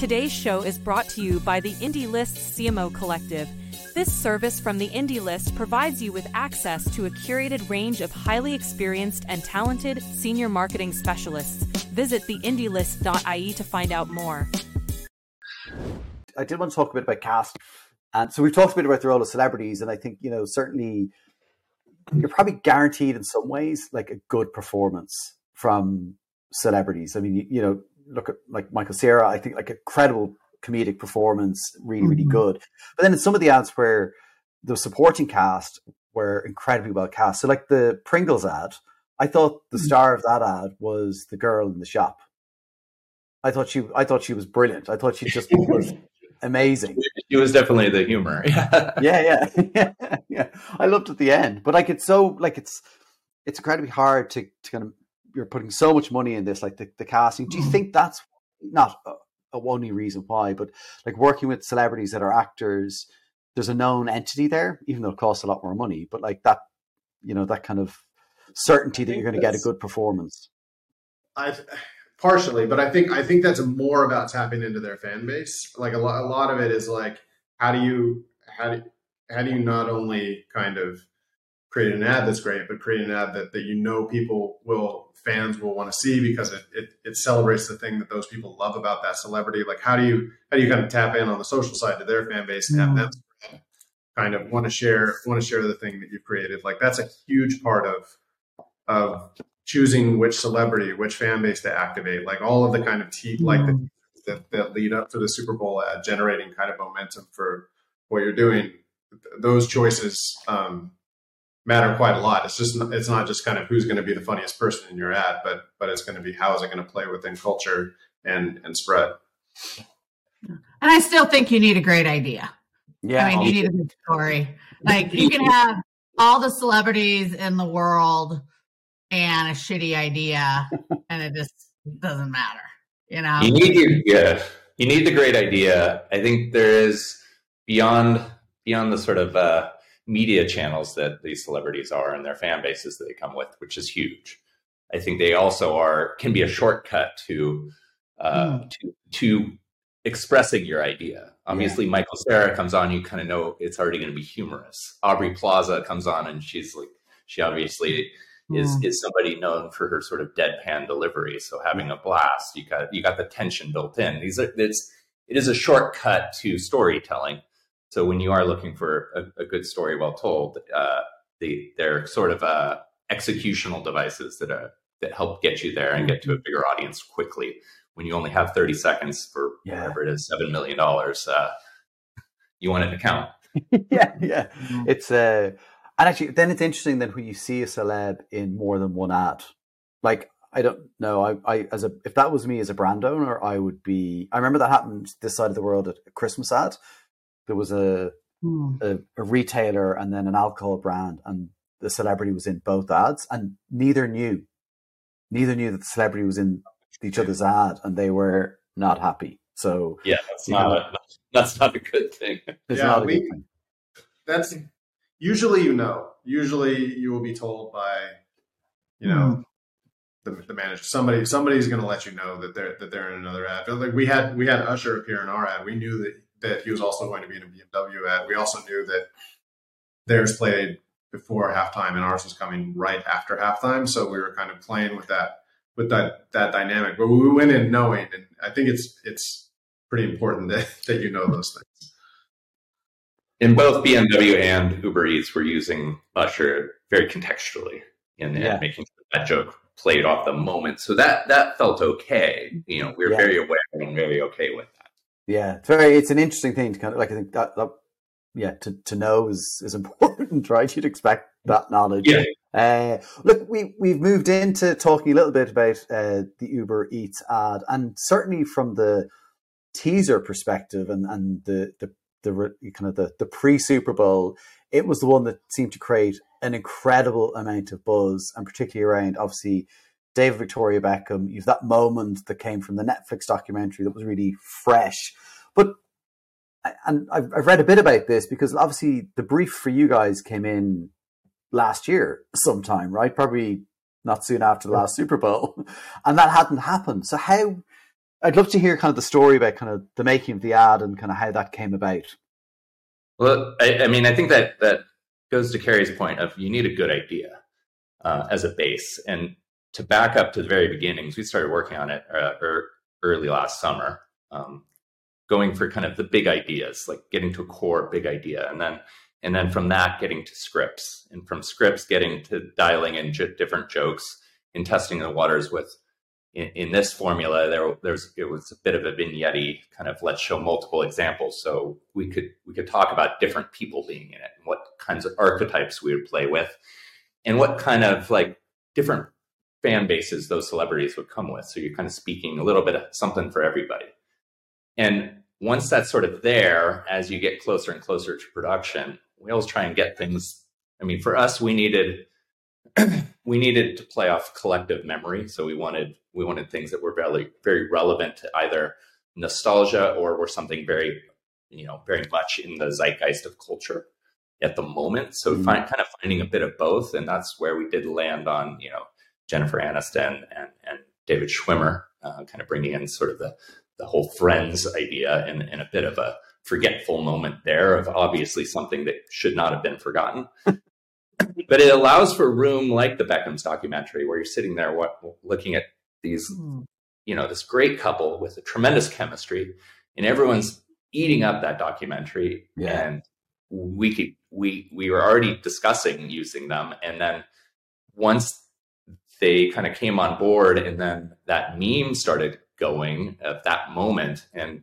S2: Today's show is brought to you by the Indie List CMO Collective. This service from the Indie List provides you with access to a curated range of highly experienced and talented senior marketing specialists. Visit theindielist.ie to find out more.
S1: I did want to talk a bit about cast. And so we've talked a bit about the role of celebrities, and I think, you know, certainly you're probably guaranteed in some ways like a good performance from celebrities. I mean, you, you know, look at like Michael Cera, I think like a credible comedic performance, really, really
S4: Mhm.
S1: good. But then in some of the ads where the supporting cast were incredibly well cast. So like the Pringles ad, I thought the
S4: Mhm.
S1: star of that ad was the girl in the shop. I thought she I thought she was brilliant. I thought she just was amazing.
S6: It was definitely the humor.
S1: yeah, yeah, yeah, yeah. I loved at the end, but like it's so like it's it's incredibly hard to to kind of you're putting so much money in this, like the, the casting. Do you
S4: Mhm.
S1: think that's not a, a only reason why, but like working with celebrities that are actors, there's a known entity there, even though it costs a lot more money. But like that, you know, that kind of certainty that you're going to get a good performance.
S5: I partially, but I think I think that's more about tapping into their fan base. Like a lot, a lot of it is like how do you how do how do you not only kind of create an ad that's great, but create an ad that, that you know people will fans will want to see because it, it it celebrates the thing that those people love about that celebrity. Like how do you how do you kind of tap in on the social side to their fan base and have mm. them kind of want to share want to share the thing that you've created? Like that's a huge part of of choosing which celebrity, which fan base to activate, like all of the kind of te- like the, that, that lead up to the Super Bowl ad, generating kind of momentum for what you're doing. Those choices um, matter quite a lot. It's just not, it's not just kind of who's going to be the funniest person in your ad, but but it's going to be how is it going to play within culture and and spread.
S4: And I still think you need a great idea.
S1: Yeah,
S4: I mean, you need a good story. Like you can have all the celebrities in the world and a shitty idea, and it just doesn't matter. You know?
S6: You need your yeah. You need the great idea. I think there is beyond beyond the sort of uh, media channels that these celebrities are and their fan bases that they come with, which is huge. I think they also are can be a shortcut to uh, to to expressing your idea. Obviously, Michael Cera comes on, you kind of know it's already going to be humorous. Aubrey Plaza comes on, and she's like, she obviously is is somebody known for her sort of deadpan delivery. So having a blast, you got you got the tension built in. These are it's it is a shortcut to storytelling. So when you are looking for a, a good story well told, uh, they they're sort of uh, executional devices that uh, that help get you there and get to a bigger audience quickly. When you only have thirty seconds for
S1: Yeah.
S6: whatever it is, seven million dollars, uh, you want it to count.
S1: yeah, yeah.
S4: Mm.
S1: It's uh, and actually, then it's interesting that when you see a celeb in more than one ad, like I don't know, I, I as a if that was me as a brand owner, I would be. I remember that happened this side of the world at a Christmas ad. There was a
S4: Mm.
S1: a, a retailer and then an alcohol brand, and the celebrity was in both ads, and neither knew, neither knew that the celebrity was in each other's ad, and they were not happy. So
S6: Yeah, that's not
S1: know.
S6: a, that's not a good thing.
S1: it's
S5: Yeah,
S1: not a
S5: we-
S1: good thing.
S5: That's usually you know. Usually you will be told by you know hmm. the, the manager somebody somebody's going to let you know that they're that they're in another ad. Like we had we had Usher appear in our ad. We knew that that he was also going to be in a BMW ad. We also knew that theirs played before halftime and ours was coming right after halftime. So we were kind of playing with that with that that dynamic. But we went in knowing, and I think it's it's pretty important that that you know those things.
S6: In both BMW and Uber Eats, we're using Usher very contextually in, in
S1: Yeah.
S6: making sure that joke played off the moment. So that that felt okay. You know, we are
S1: Yeah.
S6: very aware and very okay with that.
S1: Yeah, it's very. It's an interesting thing to kind of like. I think that, that yeah, to, to know is is important, right? You'd expect that knowledge.
S6: Yeah.
S1: Uh, look, we we've moved into talking a little bit about uh, the Uber Eats ad, and certainly from the teaser perspective and and the the the kind of the the pre Super Bowl, it was the one that seemed to create an incredible amount of buzz, and particularly around obviously David Victoria Beckham. You've that moment that came from the Netflix documentary that was really fresh, but and I've, I've read a bit about this because obviously the brief for you guys came in last year sometime, right? Probably not soon after the last Super Bowl, and that hadn't happened. So how? I'd love to hear kind of the story about kind of the making of the ad and kind of how that came about.
S6: Well, I, I mean, I think that that goes to Kerri's point of you need a good idea uh, as a base, and to back up to the very beginnings, we started working on it uh, er, early last summer, um, going for kind of the big ideas, like getting to a core big idea, and then and then from that getting to scripts, and from scripts getting to dialing in j- different jokes and testing the waters with. In, in this formula, there there's it was a bit of a vignette kind of let's show multiple examples, so we could we could talk about different people being in it, and what kinds of archetypes we would play with, and what kind of like different fan bases those celebrities would come with. So you're kind of speaking a little bit of something for everybody. And once that's sort of there, as you get closer and closer to production, we always try and get things. I mean, for us, we needed we needed to play off collective memory. So we wanted we wanted things that were very very relevant to either nostalgia or were something very you know very much in the zeitgeist of culture at the moment. So
S1: Mhm.
S6: find, kind of finding a bit of both, and that's where we did land on you know Jennifer Aniston and and David Schwimmer, uh, kind of bringing in sort of the the whole friends idea and, and a bit of a forgetful moment there of obviously something that should not have been forgotten. but it allows for room like the Beckham's documentary where you're sitting there what, looking at these, hmm. you know, this great couple with a tremendous chemistry and everyone's eating up that documentary
S1: Yeah.
S6: and we could, we we were already discussing using them and then once they kind of came on board and then that meme started going at that moment and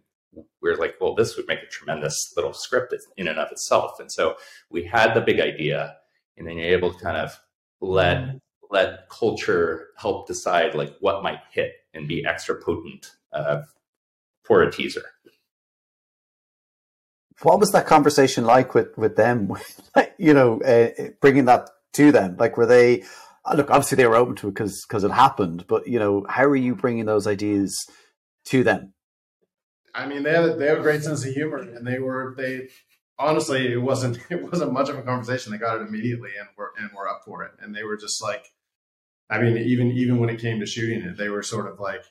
S6: we are like well this would make a tremendous little script in and of itself. And so we had the big idea and then you're able to kind of let hmm. Let culture help decide like what might hit and be extra potent uh, for a teaser
S1: What was that conversation like with with them? you know, uh, bringing that to them. Like, were they? uh, Look, obviously they were open to it because because it happened. But you know, how are you bringing those ideas to them?
S5: I mean, they have they have a great sense of humor, and they were they honestly it wasn't it wasn't much of a conversation. They got it immediately, and were and were up for it. And they were just like, I mean, even even when it came to shooting it, they were sort of like,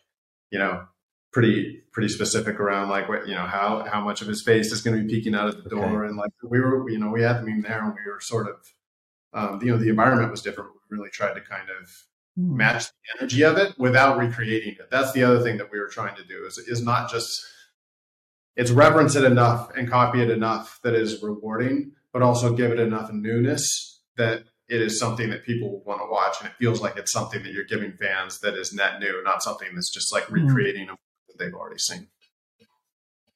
S5: you know, pretty pretty specific around like what you know how how much of his face is going to be peeking out of the door, and like we were you know we had the meme there, and we were sort of um, you know the environment was different. We really tried to kind of match the energy of it without recreating it. That's the other thing that we were trying to do is is not just it's reverence it enough and copy it enough that it is rewarding, but also give it enough newness that it is something that people want to watch and it feels like it's something that you're giving fans that is net new, not something that's just like recreating a that they've already seen.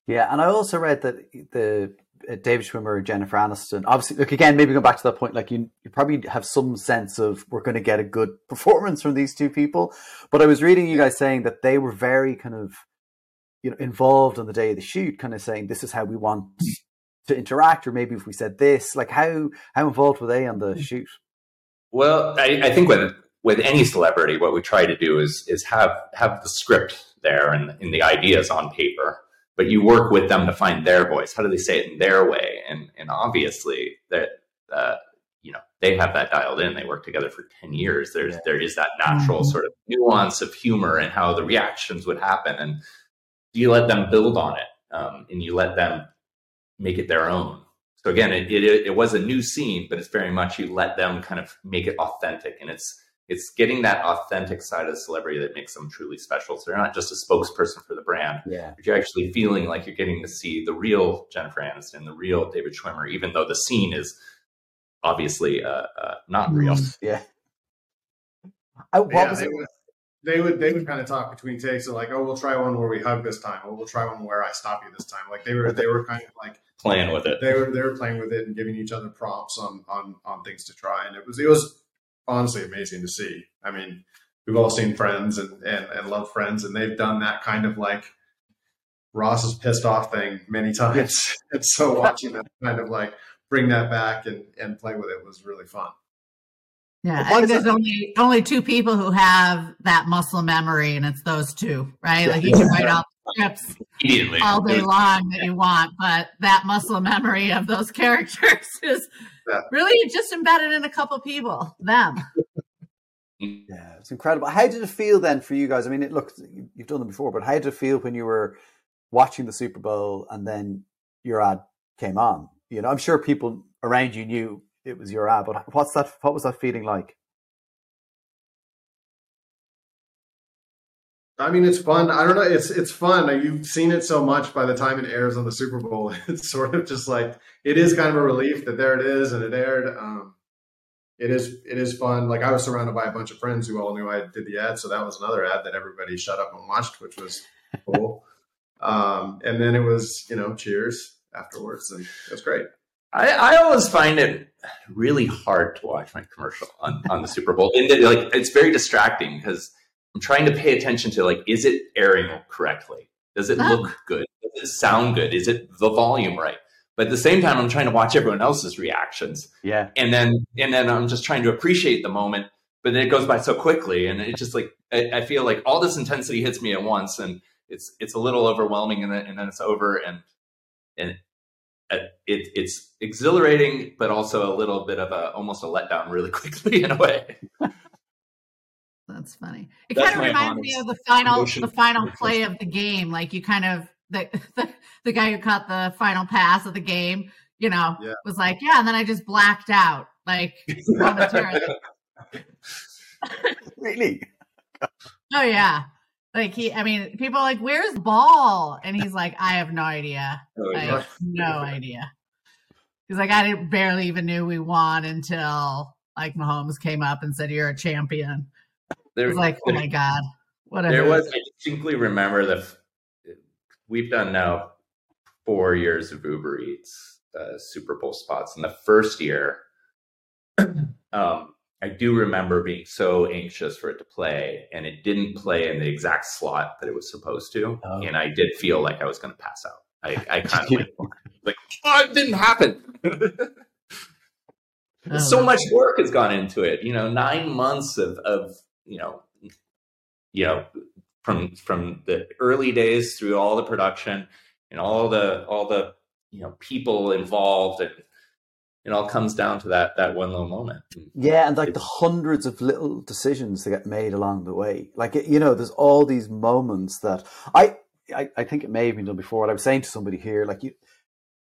S1: Yeah, and I also read that the uh, David Schwimmer and Jennifer Aniston. Obviously, look again. Maybe go back to that point. Like you, you probably have some sense of we're going to get a good performance from these two people. But I was reading you guys saying that they were very kind of, you know, involved on the day of the shoot, kind of saying this is how we want to interact, or maybe if we said this, like how how involved were they on the shoot?
S6: Well, I, I think with with any celebrity, what we try to do is is have have the script there and, and the ideas on paper, but you work with them to find their voice. How do they say it in their way? And and obviously that uh, you know they have that dialed in. They work together for ten years. There's
S1: Yeah.
S6: there is that natural sort of nuance of humor and how the reactions would happen, and you let them build on it, um, and you let them make it their own. So again, it, it it was a new scene, but it's very much you let them kind of make it authentic, and it's it's getting that authentic side of the celebrity that makes them truly special. So they're not just a spokesperson for the brand,
S1: Yeah,
S6: but you're actually feeling like you're getting to see the real Jennifer Aniston, the real David Schwimmer, even though the scene is obviously uh, uh, not real.
S1: yeah. I, what
S5: yeah,
S1: was
S5: they
S1: it?
S5: would, they would they would kind of talk between takes of like, oh, we'll try one where we hug this time, or we'll try one where I stop you this time. Like they were they were kind of like
S6: Playing with it.
S5: they were they were playing with it and giving each other prompts on on on things to try, and it was it was honestly amazing to see. I mean, we've all seen Friends and and, and love Friends, and they've done that kind of like Ross is pissed off thing many times, and so watching them kind of like bring that back and and play with it was really fun.
S4: Yeah,
S1: But
S4: I
S1: why
S4: think
S1: does
S4: there's only only two people who have that muscle memory, and it's those two, right? Like you can write out scripts
S6: Immediately.
S4: all day long that you want, but that muscle memory of those characters is really just embedded in a couple people. Them. Mm.
S1: Yeah, it's incredible. How did it feel then for you guys? I mean, it looked you've done them before, but how did it feel when you were watching the Super Bowl and then your ad came on? You know, I'm sure people around you knew it was your ad, but what's that? What was that feeling like?
S5: I mean, it's fun. I don't know. It's it's fun. You've seen it so much by the time it airs on the Super Bowl. It's sort of just like it is kind of a relief that there it is and it aired. Um, it is it is fun. Like I was surrounded by a bunch of friends who all knew I did the ad, so that was another ad that everybody shut up and watched, which was cool. um, and then it was you know cheers afterwards, and it was great.
S6: I, I always find it really hard to watch my commercial on, on the Super Bowl. And it, like it's very distracting because I'm trying to pay attention to like, is it airing correctly? Does it
S4: Ah.
S6: look good? Does it sound good? Is it the volume right? But at the same time, I'm trying to watch everyone else's reactions,
S1: Yeah,
S6: and then and then I'm just trying to appreciate the moment. But then it goes by so quickly, and it just like I, I feel like all this intensity hits me at once, and it's it's a little overwhelming, and then and then it's over, and and uh, it, it's exhilarating, but also a little bit of a almost a letdown really quickly in a way.
S4: That's funny. It
S6: That's
S4: kind of reminds me of the final the final play of the game. Like you kind of the the, the guy who caught the final pass of the game, you know,
S5: Yeah.
S4: was like, yeah, and then I just blacked out. Like momentarily.
S1: really.
S4: Oh yeah. Like he I mean, people are like, Where's the ball? And he's like, I have no idea.
S6: Oh,
S4: I have no idea. He's like, I didn't barely even knew we won until like Mahomes came up and said, You're a champion.
S6: There,
S4: like, oh my God. whatever.
S6: there was. I distinctly remember the. We've done now four years of Uber Eats uh, Super Bowl spots. In the first year, um, I do remember being so anxious for it to play, and it didn't play in the exact slot that it was supposed to,
S1: Oh.
S6: and I did feel like I was going to pass out. I, I kind of like, like, oh, it didn't happen.
S4: Oh,
S6: so much work has gone into it. You know, nine months of, of you know, you know, from from the early days through all the production and all the all the you know people involved, and it all comes down to that that one little moment.
S1: Yeah, and like the hundreds of little decisions that get made along the way. Like you know, there's all these moments that I, I I think it may have been done before. What I was saying to somebody here, like you,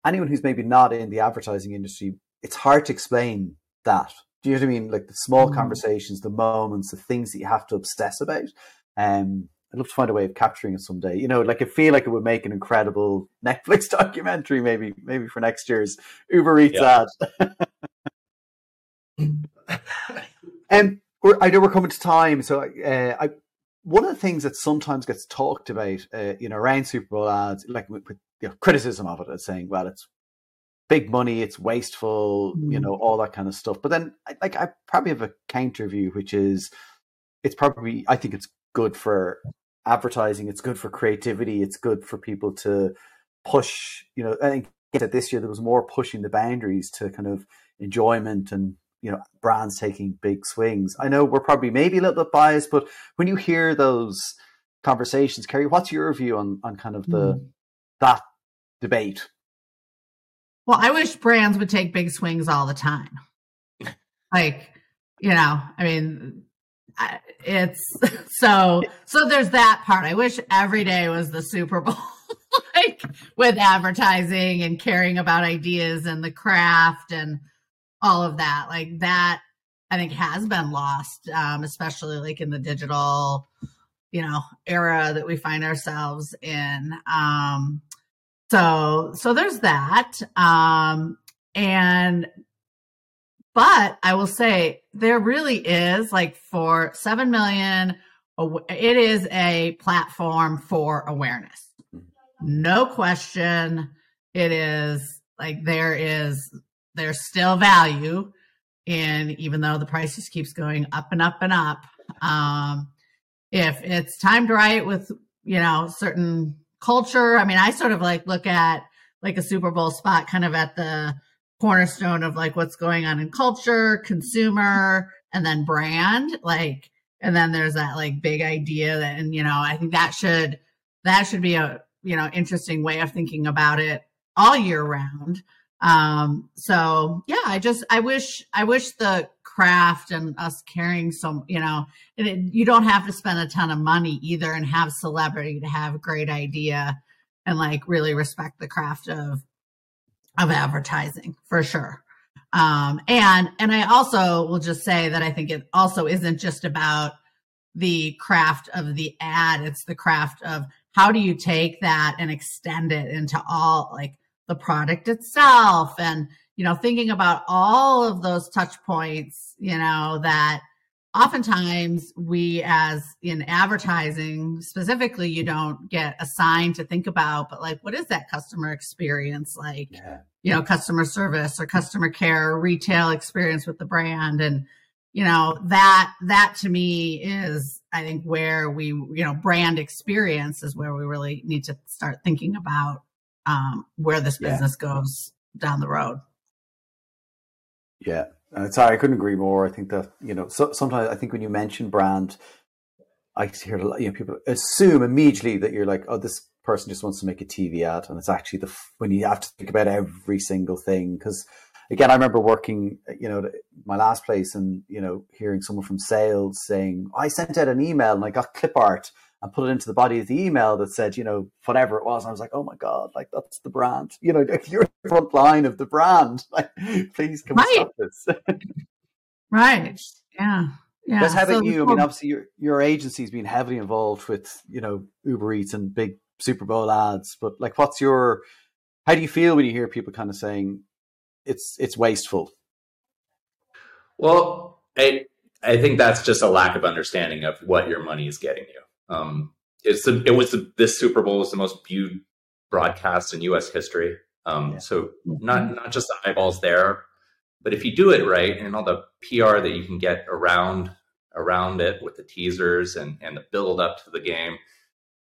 S1: anyone who's maybe not in the advertising industry, it's hard to explain that. Do you know what I mean? Like the small
S4: Mhm.
S1: conversations, the moments, the things that you have to obsess about. Um, I'd love to find a way of capturing it someday. You know, like I feel like it would make an incredible Netflix documentary, maybe maybe for next year's Uber Eats ad. Um, I know we're coming to time, so uh, I one of the things that sometimes gets talked about, uh, you know, around Super Bowl ads, like with, with you know, criticism of it, as saying, well, it's big money, it's wasteful, you
S4: Mm.
S1: know, all that kind of stuff. But then, like, I probably have a counter view, which is, it's probably, I think it's good for advertising, it's good for creativity, it's good for people to push. You know, I think that this year there was more pushing the boundaries to kind of enjoyment and you know brands taking big swings. I know we're probably maybe a little bit biased, but when you hear those conversations, Kerri, what's your view on on kind of the
S4: Mm.
S1: that debate?
S4: Well, I wish brands would take big swings all the time. Like, you know, I mean, it's so so there's that part. I wish every day was the Super Bowl. like with advertising and caring about ideas and the craft and all of that. Like that I think has been lost, um, especially like in the digital, you know, era that we find ourselves in. Um, so so there's that. Um, and but I will say there really is like for 7 million, it is a platform for awareness. No question. It is like there is, there's still value in, even though the price just keeps going up and up and up. Um, if it's timed right with, you know, certain culture, I mean, I sort of like look at like a Super Bowl spot kind of at the, cornerstone of like what's going on in culture, consumer, and then brand. Like, and then there's that like big idea that, and you know, I think that should that should be a you know interesting way of thinking about it all year round. Um, so yeah, I just I wish I wish the craft and us carrying some, you know, and it, you don't have to spend a ton of money either and have celebrity to have a great idea and like really respect the craft of of advertising for sure. Um, and and I also will just say that I think it also isn't just about the craft of the ad; it's the craft of how do you take that and extend it into all like the product itself, and you know, thinking about all of those touch points, you know, that oftentimes we as in advertising specifically you don't get assigned to think about but like what is that customer experience like yeah. you know customer service or customer care or retail experience with the brand and you know that that to me is i think where we you know brand experience is where we really need to start thinking about um, where this business yeah. goes down the road
S8: yeah uh, sorry, I couldn't agree more. I think that you know, so, sometimes I think when you mention brand, I hear you know people assume immediately that you're like, oh, this person just wants to make a TV ad, and it's actually the when you have to think about every single thing. Because again, I remember working, you know, my last place, and you know, hearing someone from sales saying, I sent out an email and I got clip art and put it into the body of the email that said, you know, whatever it was. And I was like, oh my God, like that's the brand. You know, if you're the front line of the brand, like please come right. stop this.
S4: right. Yeah. Yeah.
S8: But how about so you? I mean, obviously your your agency's been heavily involved with, you know, Uber Eats and big Super Bowl ads. But like what's your how do you feel when you hear people kind of saying it's it's wasteful?
S6: Well, I I think that's just a lack of understanding of what your money is getting you. Um, it's the, it was the, this Super Bowl was the most viewed broadcast in U.S. history. Um, yeah. So not not just the eyeballs there, but if you do it right and all the PR that you can get around around it with the teasers and and the build up to the game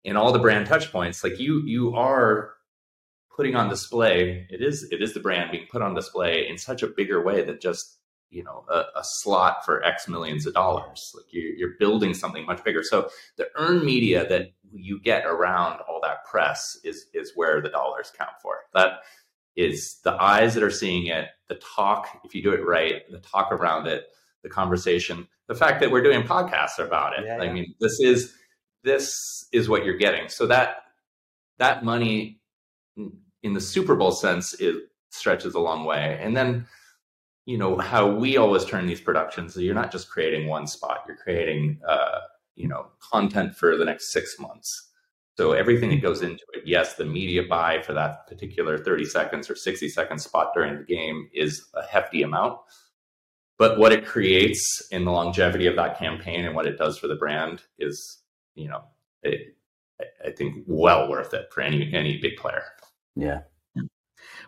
S6: and all the brand touch points, like you you are putting on display. It is it is the brand being put on display in such a bigger way than just you know a, a, slot for x millions of dollars. Like you're, you're, building something much bigger. So the earned media that you get around all that press is is where the dollars count for. That is the eyes that are seeing it the talk if you do it right the talk around it the conversation the fact that we're doing podcasts about it. Yeah, yeah. i mean this is this is what you're getting. So that that money in the super bowl sense it stretches a long way. And then you know how we always turn these productions you're not just creating one spot you're creating uh, you know content for the next six months. So everything that goes into it yes the media buy for that particular 30 seconds or 60 second spot during the game is a hefty amount. But what it creates in the longevity of that campaign and what it does for the brand is you know it, i think well worth it for any any big player.
S8: Yeah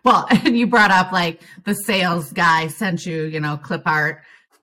S4: well, and you brought up like the sales guy sent you, you know, clip art.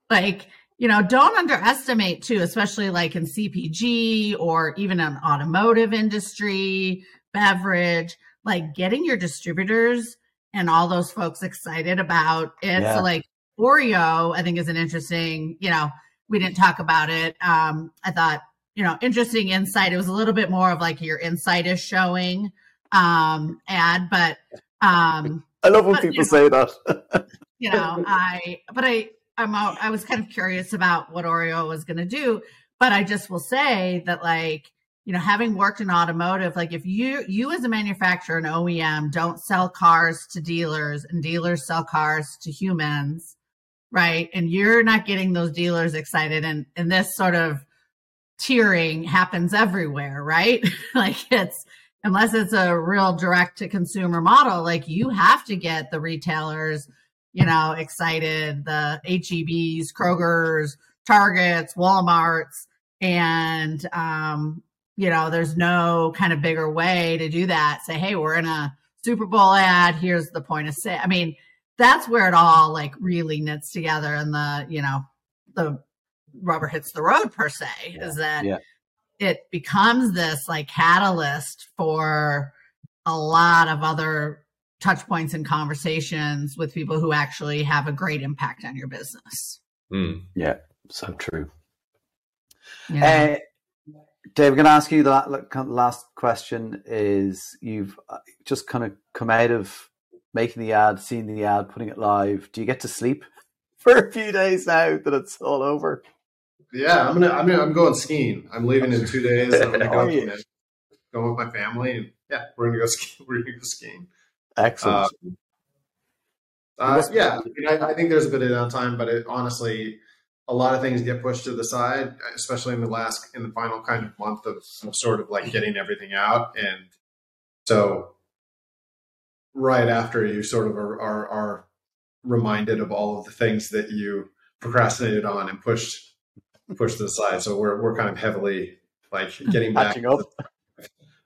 S4: Like, you know, don't underestimate too, especially like in CPG or even in automotive industry, beverage, like getting your distributors and all those folks excited about it. Yeah. So like Oreo, I think is an interesting, you know, we didn't talk about it. Um, I thought, you know, interesting insight. It was a little bit more of like your insight is showing um ad, but um,
S8: I love when but, people you know, say
S4: that. you know, I but I I'm out, I was kind of curious about what Oreo was going to do, but I just will say that like you know having worked in automotive like if you you as a manufacturer and OEM don't sell cars to dealers and dealers sell cars to humans right and you're not getting those dealers excited and and this sort of tearing happens everywhere right like it's unless it's a real direct to consumer model, like you have to get the retailers you know, excited the HEBs, Kroger's, Targets, Walmarts, and um, you know, there's no kind of bigger way to do that. Say, hey, we're in a Super Bowl ad. Here's the point of sale. I mean, that's where it all like really knits together, and the you know the rubber hits the road per se
S8: Yeah.
S4: is that
S8: Yeah.
S4: It becomes this like catalyst for a lot of other touch points and conversations with people who actually have a great impact on your business.
S6: Mm.
S8: Yeah, so true.
S4: Yeah.
S8: Uh, Dave, I'm going to ask you the la- like, kind of last question. Is you've uh, just kind of come out of making the ad, seeing the ad, putting it live. Do you get to sleep for a few days now that it's all over?
S5: Yeah, I'm gonna. I'm gonna. I'm going skiing. I'm leaving in two days. I'm gonna go, with my family, and yeah, we're gonna go skiing. We're gonna go skiing.
S8: Excellent.
S5: Um, uh, yeah, I, mean, I, I think there's a bit of downtime, but it, honestly, a lot of things get pushed to the side, especially in the last, in the final kind of month of, of sort of like getting everything out, and so right after you sort of are, are, are reminded of all of the things that you procrastinated on and pushed pushed to the side. So we're we're kind of heavily like getting back
S8: Catching up.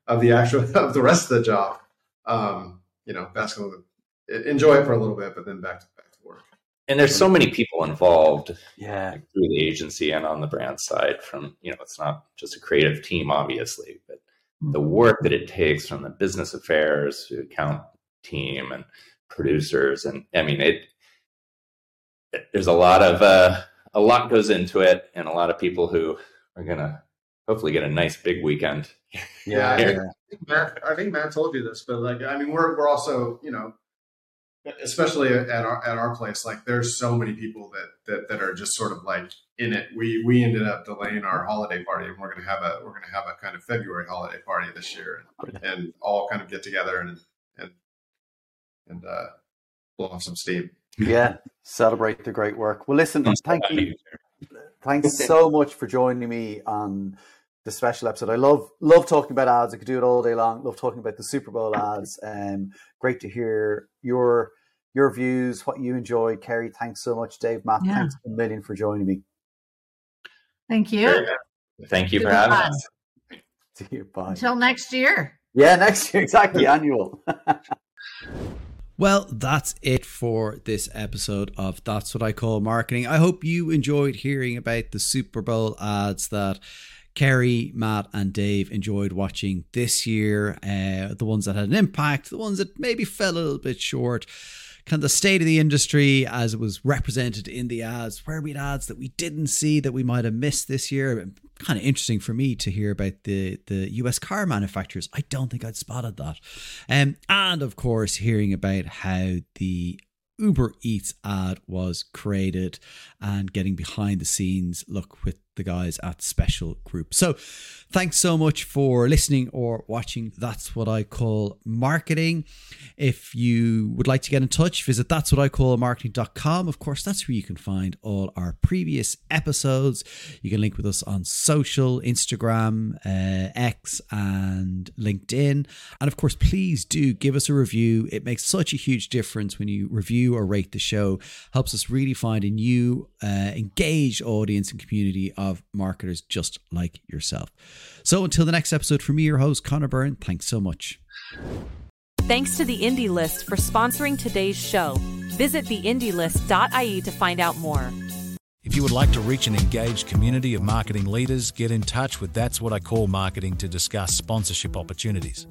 S5: of the actual of the rest of the job. Um, you know, basketball. Enjoy it for a little bit, but then back to back to work.
S6: And there's so many people involved
S8: Yeah,
S6: like, through the agency and on the brand side. From you know, it's not just a creative team, obviously, but the work that it takes from the business affairs to account team and producers, and I mean it. There's a lot of uh, a lot goes into it, and a lot of people who are gonna hopefully get a nice big weekend.
S5: Yeah, I
S8: yeah.
S5: think, I think Matt, I think Matt told you this, but like, I mean, we're we're also, you know, especially at our at our place, like, there's so many people that that that are just sort of like in it. We we ended up delaying our holiday party, and we're gonna have a we're gonna have a kind of February holiday party this year, and, and all kind of get together and and and uh, blow off some steam.
S8: Yeah. Celebrate the great work. Well, listen, thank
S6: Happy
S8: you. Thanks so much for joining me on the special episode. I love love talking about ads. I could do it all day long. Love talking about the Super Bowl ads. Um, great to hear your your views, what you enjoy. Kerri, thanks so much. Dave, Matt,
S4: Yeah.
S8: thanks a million for joining me.
S4: Thank you.
S6: Thank you for having
S4: fun.
S6: us.
S8: See you. Bye.
S4: Until next year.
S8: yeah, next year exactly annual.
S1: Well, that's it for this episode of That's What I Call Marketing. I hope you enjoyed hearing about the Super Bowl ads that Kerri, Matt, and Dave enjoyed watching this year. Uh, the ones that had an impact, the ones that maybe fell a little bit short. Kind of the state of the industry as it was represented in the ads. Where we had ads that we didn't see that we might have missed this year. Kind of interesting for me to hear about the the US car manufacturers. I don't think I'd spotted that. Um, and of course, hearing about how the Uber Eats ad was created and getting behind the scenes look with the guys at Special Group. So, thanks so much for listening or watching. That's what I call marketing. If you would like to get in touch, visit that's what I call marketing.com. Of course, that's where you can find all our previous episodes. You can link with us on social, Instagram, uh, X, and LinkedIn. And of course, please do give us a review. It makes such a huge difference when you review or rate the show. Helps us really find a new, uh, engaged audience and community of marketers just like yourself. So until the next episode, from me, your host, Connor Byrne, thanks so much.
S2: Thanks to the Indie List for sponsoring today's show. Visit theindielist.ie to find out more.
S3: If you would like to reach an engaged community of marketing leaders, get in touch with That's What I Call Marketing to discuss sponsorship opportunities.